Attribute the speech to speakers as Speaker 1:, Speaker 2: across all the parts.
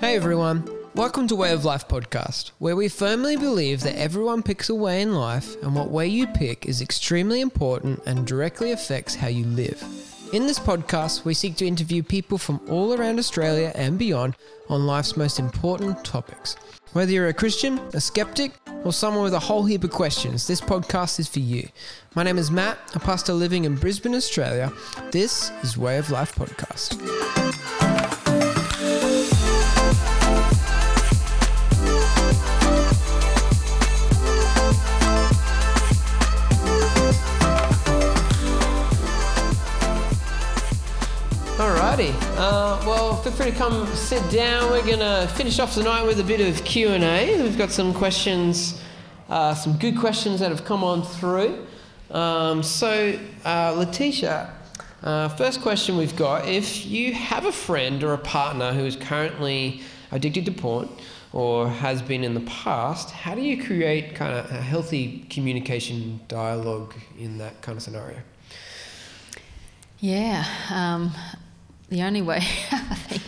Speaker 1: Hey everyone, welcome to Way of Life podcast, where we firmly believe that everyone picks a way in life and what way you pick is extremely important and directly affects how you live. In this podcast, we seek to interview people from all around Australia and beyond on life's most important topics. Whether you're a Christian, a skeptic, or someone with a whole heap of questions, this podcast is for you. My name is Matt, a pastor living in Brisbane, Australia. This is Way of Life podcast. Feel free to come sit down. We're gonna finish off the night with a bit of Q and A. We've got some questions, uh, some good questions that have come on through. Um, so, uh, Letitia, uh, first question we've got: If you have a friend or a partner who is currently addicted to porn or has been in the past, how do you create kind of a healthy communication dialogue in that kind of scenario?
Speaker 2: Yeah, um, the only way I think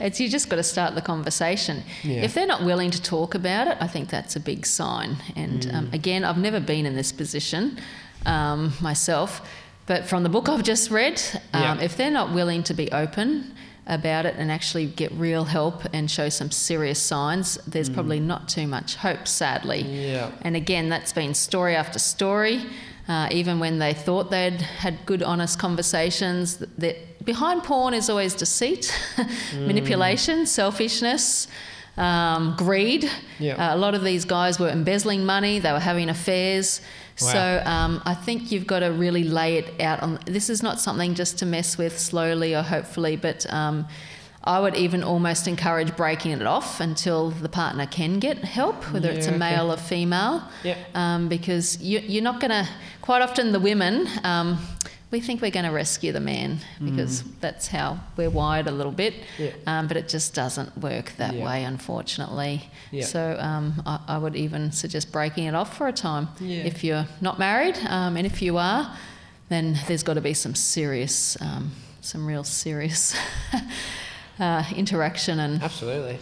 Speaker 2: it's you just got to start the conversation.
Speaker 1: Yeah.
Speaker 2: If they're not willing to talk about it, I think that's a big sign. And um,
Speaker 1: Mm.
Speaker 2: again, I've never been in this position um, myself, but from the book I've just read, um,
Speaker 1: Yeah.
Speaker 2: if they're not willing to be open about it and actually get real help and show some serious signs, there's probably not too much hope, sadly.
Speaker 1: Mm. Yeah.
Speaker 2: And again, that's been story after story. Uh, even when they thought they'd had good, honest conversations, that behind porn is always deceit, manipulation, selfishness, um, greed.
Speaker 1: Yeah.
Speaker 2: Uh, a lot of these guys were embezzling money. They were having affairs. Wow. So um, I think you've got to really lay it out on. This is not something just to mess with slowly or hopefully, but um, I would even almost encourage breaking it off until the partner can get help, whether it's a
Speaker 1: Yeah, okay.
Speaker 2: male or female.
Speaker 1: Yep.
Speaker 2: Um, because you, you're not going to. Quite often, the women. We think we're going to rescue the man because that's how we're wired a little bit,
Speaker 1: Mm. Yeah.
Speaker 2: um, but it just doesn't work that
Speaker 1: Yeah.
Speaker 2: way, unfortunately.
Speaker 1: Yeah.
Speaker 2: So um, I, I would even suggest breaking it off for a time. If you're not married, um, and if you are, then there's got to be some serious, um, some real serious uh, interaction and
Speaker 1: Absolutely.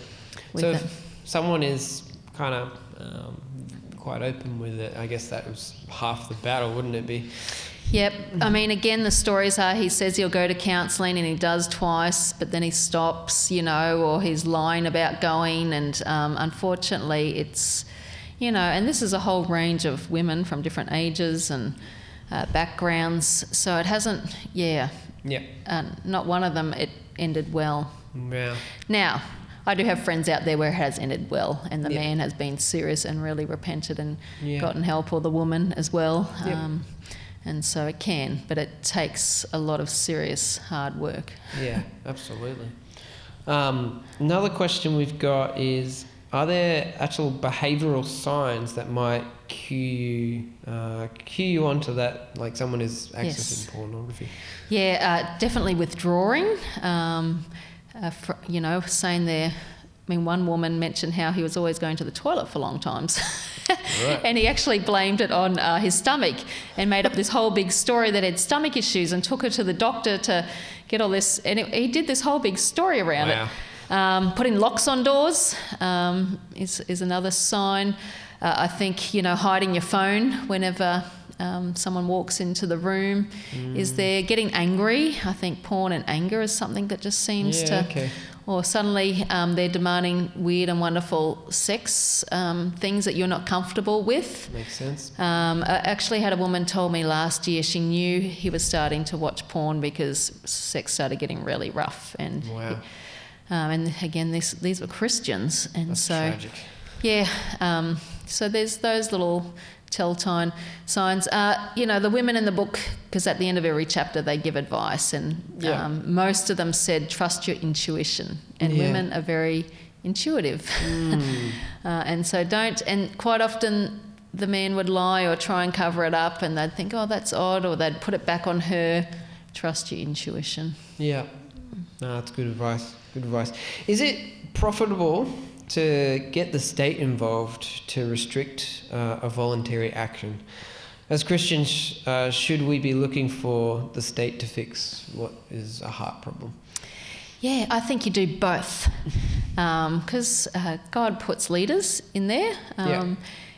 Speaker 1: So if someone is kind of um, quite open with it, I guess that was half the battle, wouldn't it be?
Speaker 2: Yep. I mean, again, the stories are he says he'll go to counselling and he does twice, but then he stops, you know, or he's lying about going. And um, unfortunately, it's, you know, and this is a whole range of women from different ages and uh, backgrounds. So it hasn't, yeah,
Speaker 1: Yeah.
Speaker 2: uh, not one of them it ended well.
Speaker 1: Yeah.
Speaker 2: Now, I do have friends out there where it has ended well, and the
Speaker 1: Yeah.
Speaker 2: man has been serious and really repented and
Speaker 1: Yeah.
Speaker 2: gotten help, or the woman as well.
Speaker 1: Yep.
Speaker 2: Um, and so it can, but it takes a lot of serious hard work.
Speaker 1: Yeah, absolutely. Um, another question we've got is Are there actual behavioural signs that might cue you, uh, cue you onto that, like someone is accessing
Speaker 2: Yes.
Speaker 1: pornography?
Speaker 2: Yeah, uh, definitely withdrawing. Um, uh, fr- you know, saying there. I mean, one woman mentioned how he was always going to the toilet for long times.
Speaker 1: Right.
Speaker 2: and he actually blamed it on uh, his stomach and made up this whole big story that had stomach issues and took her to the doctor to get all this. And it, he did this whole big story around
Speaker 1: Wow.
Speaker 2: it. Um, putting locks on doors um, is, is another sign. Uh, I think, you know, hiding your phone whenever um, someone walks into the room
Speaker 1: Mm.
Speaker 2: is there. Getting angry. I think porn and anger is something that just seems
Speaker 1: Yeah,
Speaker 2: to.
Speaker 1: okay.
Speaker 2: Or suddenly um, they're demanding weird and wonderful sex um, things that you're not comfortable with.
Speaker 1: Makes sense.
Speaker 2: Um, I actually had a woman told me last year she knew he was starting to watch porn because sex started getting really rough and
Speaker 1: Wow.
Speaker 2: um, and again this, these were Christians and
Speaker 1: That's
Speaker 2: so
Speaker 1: tragic.
Speaker 2: yeah um, so there's those little telltime signs uh, you know the women in the book because at the end of every chapter they give advice and
Speaker 1: Yeah.
Speaker 2: um, most of them said trust your intuition and
Speaker 1: Yeah.
Speaker 2: women are very intuitive
Speaker 1: Mm.
Speaker 2: uh, and so don't and quite often the man would lie or try and cover it up and they'd think oh that's odd or they'd put it back on her trust your intuition
Speaker 1: Yeah. No, that's good advice. Good advice. Is it profitable to get the state involved to restrict uh, a voluntary action? as Christians, uh, should we be looking for the state to fix what is a heart problem?
Speaker 2: Yeah, I think you do both because um, uh, God puts leaders in there. Um, yeah.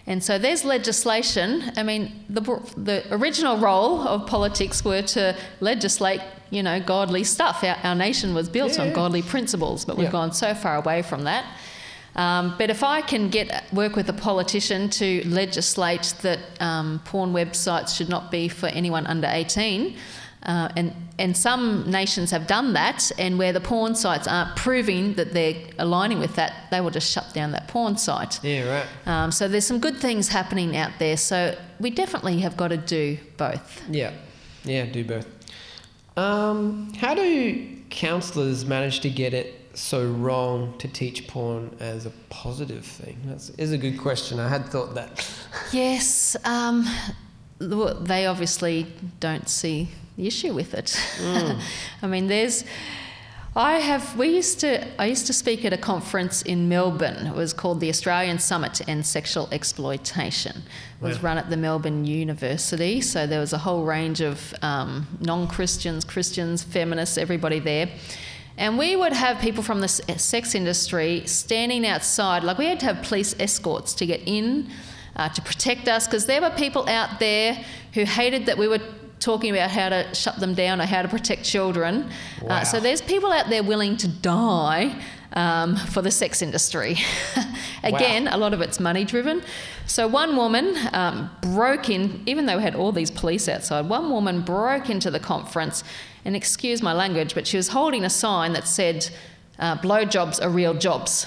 Speaker 2: And so there's legislation. I mean, the, the original role of politics were to legislate, you know, godly stuff. Our, our nation was built yeah. on godly principles, but we've yeah. gone so far away from that. Um, but if I can get work with a politician to legislate that um, porn websites should not be for anyone under 18, uh, and and some nations have done that, and where the porn sites aren't proving that they're aligning with that, they will just shut down that porn site.
Speaker 1: Yeah, right.
Speaker 2: Um, so there's some good things happening out there. So we definitely have got to do both.
Speaker 1: Yeah, yeah, do both. Um, how do counsellors manage to get it so wrong to teach porn as a positive thing? That is a good question. I had thought that.
Speaker 2: yes, um, they obviously don't see the issue with it. Mm. I mean, there's. I have. We used to. I used to speak at a conference in Melbourne. It was called the Australian Summit to End Sexual Exploitation. It was yeah. run at the Melbourne University. So there was a whole range of um, non-Christians, Christians, feminists, everybody there. And we would have people from the sex industry standing outside. Like we had to have police escorts to get in, uh, to protect us, because there were people out there who hated that we were talking about how to shut them down or how to protect children. Wow. Uh, so there's people out there willing to die um, for the sex industry. Again, wow. a lot of it's money driven. So one woman um, broke in, even though we had all these police outside, one woman broke into the conference, and excuse my language, but she was holding a sign that said, uh, blowjobs are real jobs.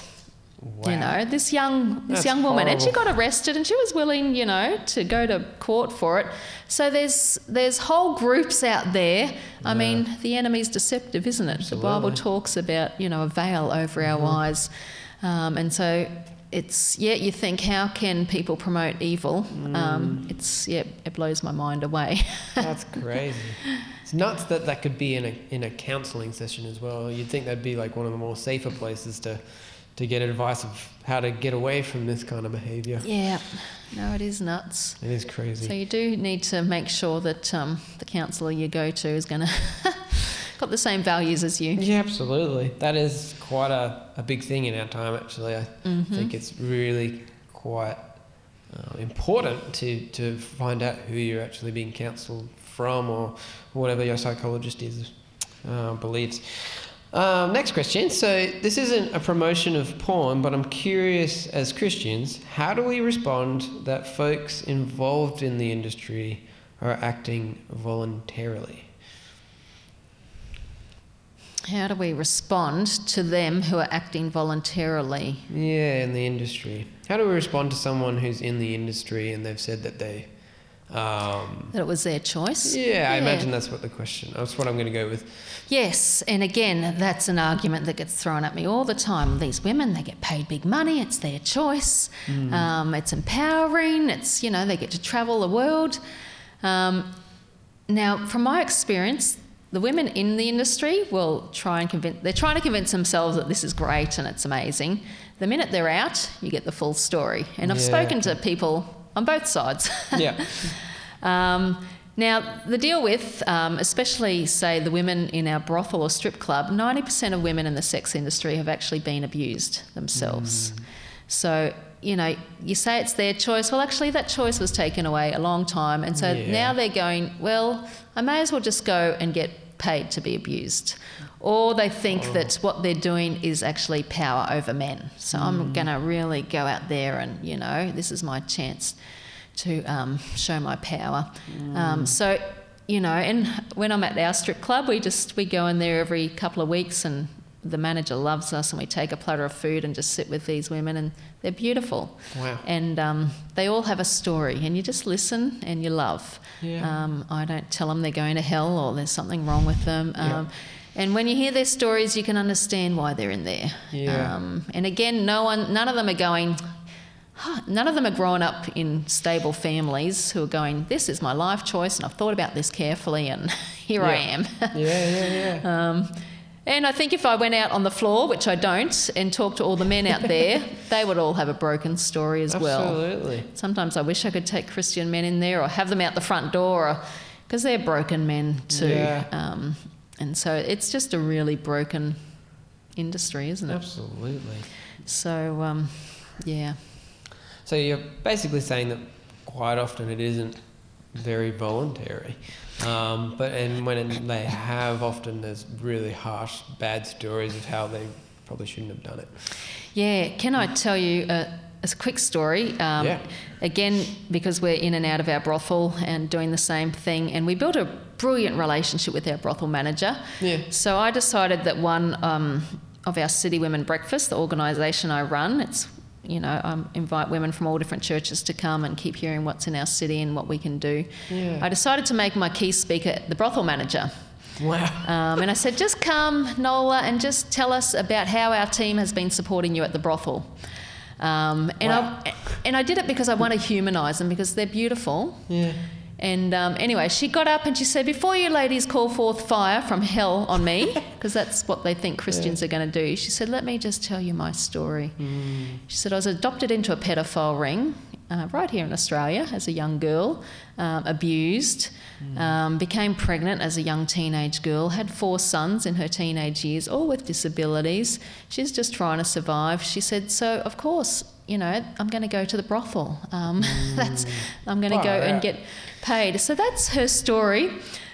Speaker 2: Wow. You know, this young this That's young woman, horrible. and she got arrested, and she was willing, you know, to go to court for it. So there's there's whole groups out there. I mean, the enemy's deceptive, isn't it? Absolutely. The Bible talks about you know a veil over mm-hmm. our eyes, um, and so it's yeah. You think how can people promote evil? Mm. Um, it's yeah. It blows my mind away.
Speaker 1: That's crazy. It's nuts that that could be in a in a counselling session as well. You'd think that'd be like one of the more safer places to to get advice of how to get away from this kind of behaviour.
Speaker 2: Yeah, no, it is nuts.
Speaker 1: It is crazy.
Speaker 2: So you do need to make sure that um, the counsellor you go to is going to got the same values as you.
Speaker 1: Yeah, absolutely. That is quite a, a big thing in our time. Actually, I mm-hmm. think it's really quite uh, important to to find out who you're actually being counselled from or whatever your psychologist is uh, believes. Um, next question. So, this isn't a promotion of porn, but I'm curious as Christians, how do we respond that folks involved in the industry are acting voluntarily?
Speaker 2: How do we respond to them who are acting voluntarily?
Speaker 1: Yeah, in the industry. How do we respond to someone who's in the industry and they've said that they
Speaker 2: um, that it was their choice.
Speaker 1: Yeah, yeah, I imagine that's what the question. That's what I'm going to go with.
Speaker 2: Yes, and again, that's an argument that gets thrown at me all the time. These women, they get paid big money. It's their choice. Mm. Um, it's empowering. It's you know they get to travel the world. Um, now, from my experience, the women in the industry will try and convince. They're trying to convince themselves that this is great and it's amazing. The minute they're out, you get the full story. And I've yeah. spoken to people on both sides.
Speaker 1: Yeah. um,
Speaker 2: now, the deal with, um, especially, say, the women in our brothel or strip club, 90% of women in the sex industry have actually been abused themselves. Mm. So, you know, you say it's their choice. Well, actually, that choice was taken away a long time. And so yeah. now they're going, well, I may as well just go and get paid to be abused or they think oh. that what they're doing is actually power over men. So mm. I'm going to really go out there and, you know, this is my chance to um, show my power. Mm. Um, so, you know, and when I'm at our strip club, we just we go in there every couple of weeks and the manager loves us and we take a platter of food and just sit with these women and they're beautiful.
Speaker 1: Wow.
Speaker 2: And um, they all have a story and you just listen and you love. Yeah. Um, I don't tell them they're going to hell or there's something wrong with them. Yeah. And when you hear their stories, you can understand why they're in there.
Speaker 1: Yeah. Um,
Speaker 2: and again, no one, none of them are going. Huh, none of them are growing up in stable families who are going. This is my life choice, and I've thought about this carefully, and here
Speaker 1: yeah.
Speaker 2: I am.
Speaker 1: yeah, yeah, yeah. Um,
Speaker 2: And I think if I went out on the floor, which I don't, and talked to all the men out there, they would all have a broken story as well.
Speaker 1: Absolutely.
Speaker 2: Sometimes I wish I could take Christian men in there or have them out the front door because they're broken men too.
Speaker 1: Yeah.
Speaker 2: Um, and so it's just a really broken industry, isn't it?
Speaker 1: Absolutely.
Speaker 2: So, um, yeah.
Speaker 1: So you're basically saying that quite often it isn't very voluntary. Um, but and when they have, often there's really harsh, bad stories of how they probably shouldn't have done it.
Speaker 2: Yeah, can I tell you a, a quick story? Um,
Speaker 1: Yeah.
Speaker 2: Again, because we're in and out of our brothel and doing the same thing, and we built a brilliant relationship with our brothel manager.
Speaker 1: Yeah.
Speaker 2: So I decided that one um, of our City Women Breakfast, the organisation I run, it's you know I invite women from all different churches to come and keep hearing what's in our city and what we can do.
Speaker 1: Yeah.
Speaker 2: I decided to make my key speaker the brothel manager.
Speaker 1: Wow.
Speaker 2: Um, and I said, just come, Nola, and just tell us about how our team has been supporting you at the brothel. Um, and,
Speaker 1: Wow.
Speaker 2: I, and I did it because I want to humanise them because they're beautiful.
Speaker 1: Yeah.
Speaker 2: And um, anyway, she got up and she said, Before you ladies call forth fire from hell on me, because that's what they think Christians are going to do, she said, Let me just tell you my story. She said, I was adopted into a pedophile ring uh, right here in Australia as a young girl, um, abused, um, became pregnant as a young teenage girl, had four sons in her teenage years, all with disabilities. She's just trying to survive. She said, So, of course, you know, I'm going to go to the brothel. Um, that's, I'm going to go and get paid. So that's her story.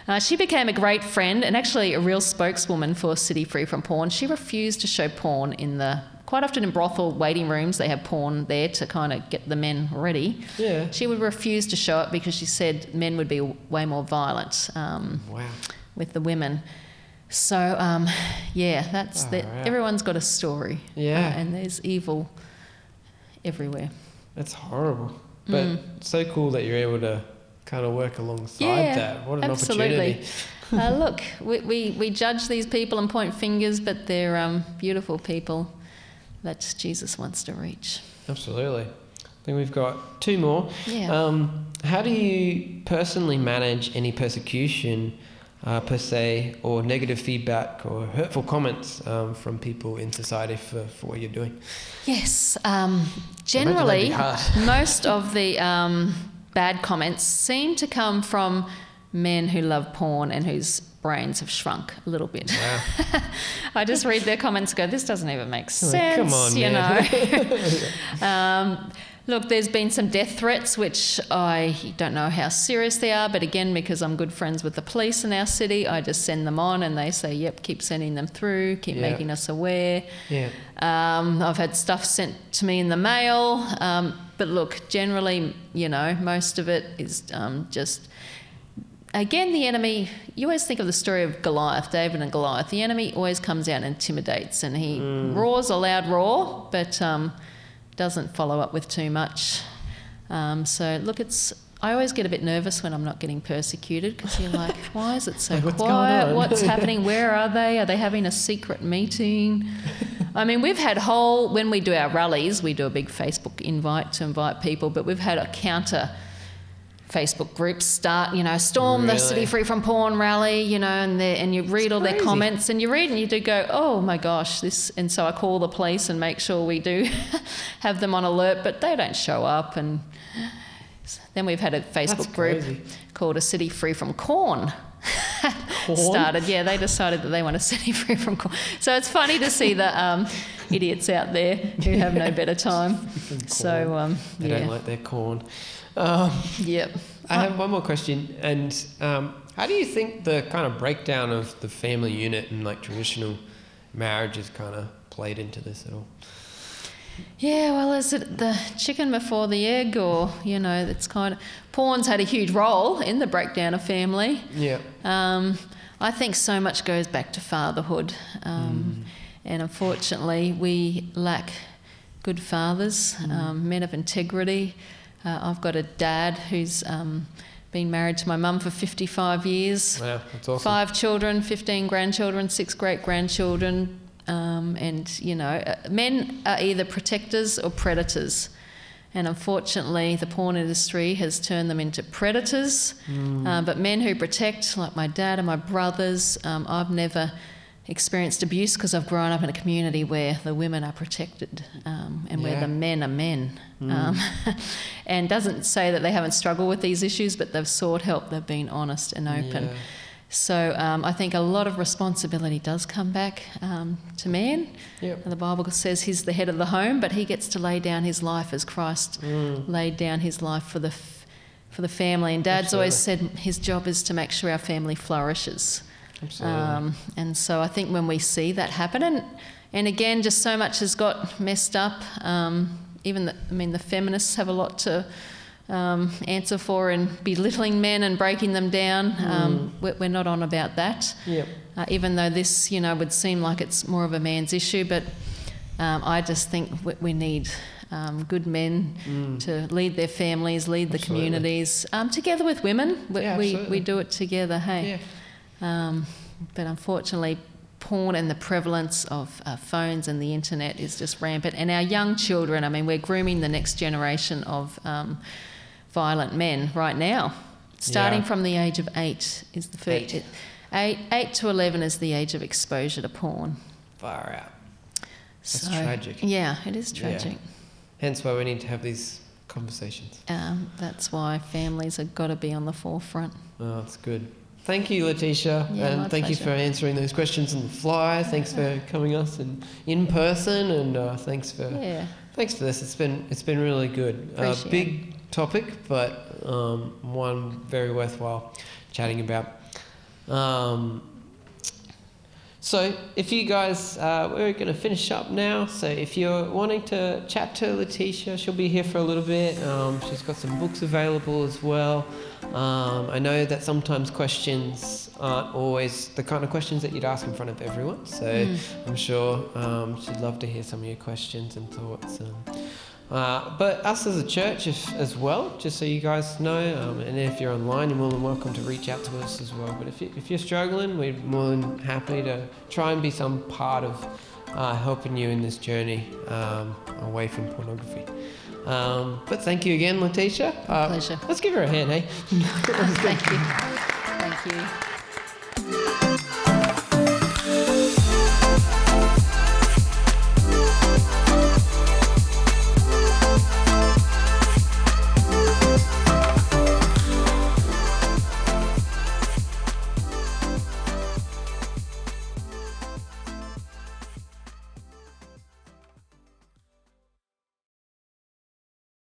Speaker 2: Uh, she became a great friend and actually a real spokeswoman for City Free from Porn. She refused to show porn in the quite often in brothel waiting rooms they have porn there to kind of get the men ready.
Speaker 1: Yeah.
Speaker 2: She would refuse to show it because she said men would be way more violent um,
Speaker 1: Wow.
Speaker 2: with the women. So um, yeah, that's the,
Speaker 1: Far out.
Speaker 2: everyone's got a story.
Speaker 1: Yeah.
Speaker 2: Uh, and there's evil everywhere.
Speaker 1: That's horrible. But
Speaker 2: Mm.
Speaker 1: so cool that you're able to kind of work alongside
Speaker 2: Yeah,
Speaker 1: that. What an
Speaker 2: absolutely.
Speaker 1: opportunity.
Speaker 2: uh, look, we, we, we judge these people and point fingers, but they're um, beautiful people that Jesus wants to reach.
Speaker 1: Absolutely. I think we've got two more.
Speaker 2: Yeah.
Speaker 1: Um, how do you personally manage any persecution, uh, per se, or negative feedback or hurtful comments um, from people in society for, for what you're doing?
Speaker 2: Yes. Um, generally, most of the um, bad comments seem to come from men who love porn and whose brains have shrunk a little bit.
Speaker 1: Wow.
Speaker 2: I just read their comments and go, this doesn't even make
Speaker 1: like,
Speaker 2: sense.
Speaker 1: come on,
Speaker 2: you
Speaker 1: man.
Speaker 2: know. um, look, there's been some death threats, which I don't know how serious they are, but again, because I'm good friends with the police in our city, I just send them on and they say, yep, keep sending them through, keep
Speaker 1: Yeah.
Speaker 2: making us aware.
Speaker 1: Yeah.
Speaker 2: Um, I've had stuff sent to me in the mail, um, but look, generally, you know, most of it is um, just. Again, the enemy, you always think of the story of Goliath, David and Goliath. The enemy always comes out and intimidates, and he roars a loud roar, but um, doesn't follow up with too much. Um, so, look, it's. I always get a bit nervous when I'm not getting persecuted because you're like, why is it so
Speaker 1: Like, what's
Speaker 2: quiet? What's happening? Where are they? Are they having a secret meeting? I mean, we've had whole, when we do our rallies, we do a big Facebook invite to invite people, but we've had a counter Facebook groups start, you know, storm the City Free from Porn rally, you know, and, they- and you read all their comments and you read and you do go, oh my gosh, this. And so I call the police and make sure we do have them on alert, but they don't show up. And then we've had a Facebook group called a City Free from Corn.
Speaker 1: Corn?
Speaker 2: Started, yeah. They decided that they want a city free from corn. So it's funny to see the um, idiots out there who have no better time. So um,
Speaker 1: They
Speaker 2: yeah,
Speaker 1: don't like their corn. Um,
Speaker 2: yep.
Speaker 1: I have one more question, and um, how do you think the kind of breakdown of the family unit and like traditional marriages kind of played into this at all?
Speaker 2: Yeah, well, is it the chicken before the egg, or you know, it's kind of porn's had a huge role in the breakdown of family.
Speaker 1: Yeah.
Speaker 2: Um, I think so much goes back to fatherhood, um, and unfortunately, we lack good fathers, um, men of integrity. Uh, I've got a dad who's um, been married to my mum for 55 years.
Speaker 1: Wow, that's awesome.
Speaker 2: Five children, 15 grandchildren, six great grandchildren. Um, and, you know, uh, men are either protectors or predators. And unfortunately, the porn industry has turned them into predators. Uh, but men who protect, like my dad and my brothers, um, I've never experienced abuse because I've grown up in a community where the women are protected um, and where the men are men. Um, and doesn't say that they haven't struggled with these issues, but they've sought help, they've been honest and open.
Speaker 1: Yeah.
Speaker 2: So um, I think a lot of responsibility does come back um, to man.
Speaker 1: Yep.
Speaker 2: The Bible says he's the head of the home, but he gets to lay down his life as Christ
Speaker 1: Mm.
Speaker 2: laid down his life for the f- for the family. And Dad's always said his job is to make sure our family flourishes.
Speaker 1: Absolutely.
Speaker 2: Um, and so I think when we see that happen, and and again, just so much has got messed up. Um, even the, I mean, the feminists have a lot to um, answer for in belittling men and breaking them down. Um, we're, we're not on about that.
Speaker 1: Yep.
Speaker 2: Uh, even though this, you know, would seem like it's more of a man's issue, but um, I just think we, we need um, good men to lead their families, lead the
Speaker 1: Mm.
Speaker 2: Communities, um, together with women. We,
Speaker 1: Yeah,
Speaker 2: we, we do it together, hey.
Speaker 1: Yeah.
Speaker 2: Um, but unfortunately, porn and the prevalence of uh, phones and the internet is just rampant. And our young children, I mean, we're grooming the next generation of um, violent men right now. Starting
Speaker 1: Yeah.
Speaker 2: from the age of eight is the first.
Speaker 1: Eight.
Speaker 2: Eight, eight to 11 is the age of exposure to porn.
Speaker 1: Far out. That's
Speaker 2: So,
Speaker 1: tragic.
Speaker 2: Yeah, it is
Speaker 1: Yeah.
Speaker 2: tragic.
Speaker 1: Hence why we need to have these conversations.
Speaker 2: Um, that's why families have got to be on the forefront.
Speaker 1: Oh, that's good. Thank you, Letitia,
Speaker 2: Yeah,
Speaker 1: and thank you for answering those questions on the fly. Thanks for coming us in, in person, and uh, thanks for
Speaker 2: Yeah.
Speaker 1: thanks for this. It's been it's been really good. Uh, big topic, but um, one very worthwhile chatting about. Um, so, if you guys, uh, we're going to finish up now. So, if you're wanting to chat to Letitia, she'll be here for a little bit. Um, she's got some books available as well. Um, I know that sometimes questions aren't always the kind of questions that you'd ask in front of everyone. So,
Speaker 2: Mm.
Speaker 1: I'm sure um, she'd love to hear some of your questions and thoughts. Um, uh, but us as a church if, as well, just so you guys know, um, and if you're online, you're more than welcome to reach out to us as well. But if, you, if you're struggling, we're more than happy to try and be some part of uh, helping you in this journey um, away from pornography. Um, but thank you again, Letitia. Uh,
Speaker 2: Pleasure.
Speaker 1: Let's give her a hand, hey?
Speaker 2: Thank you. Thank you.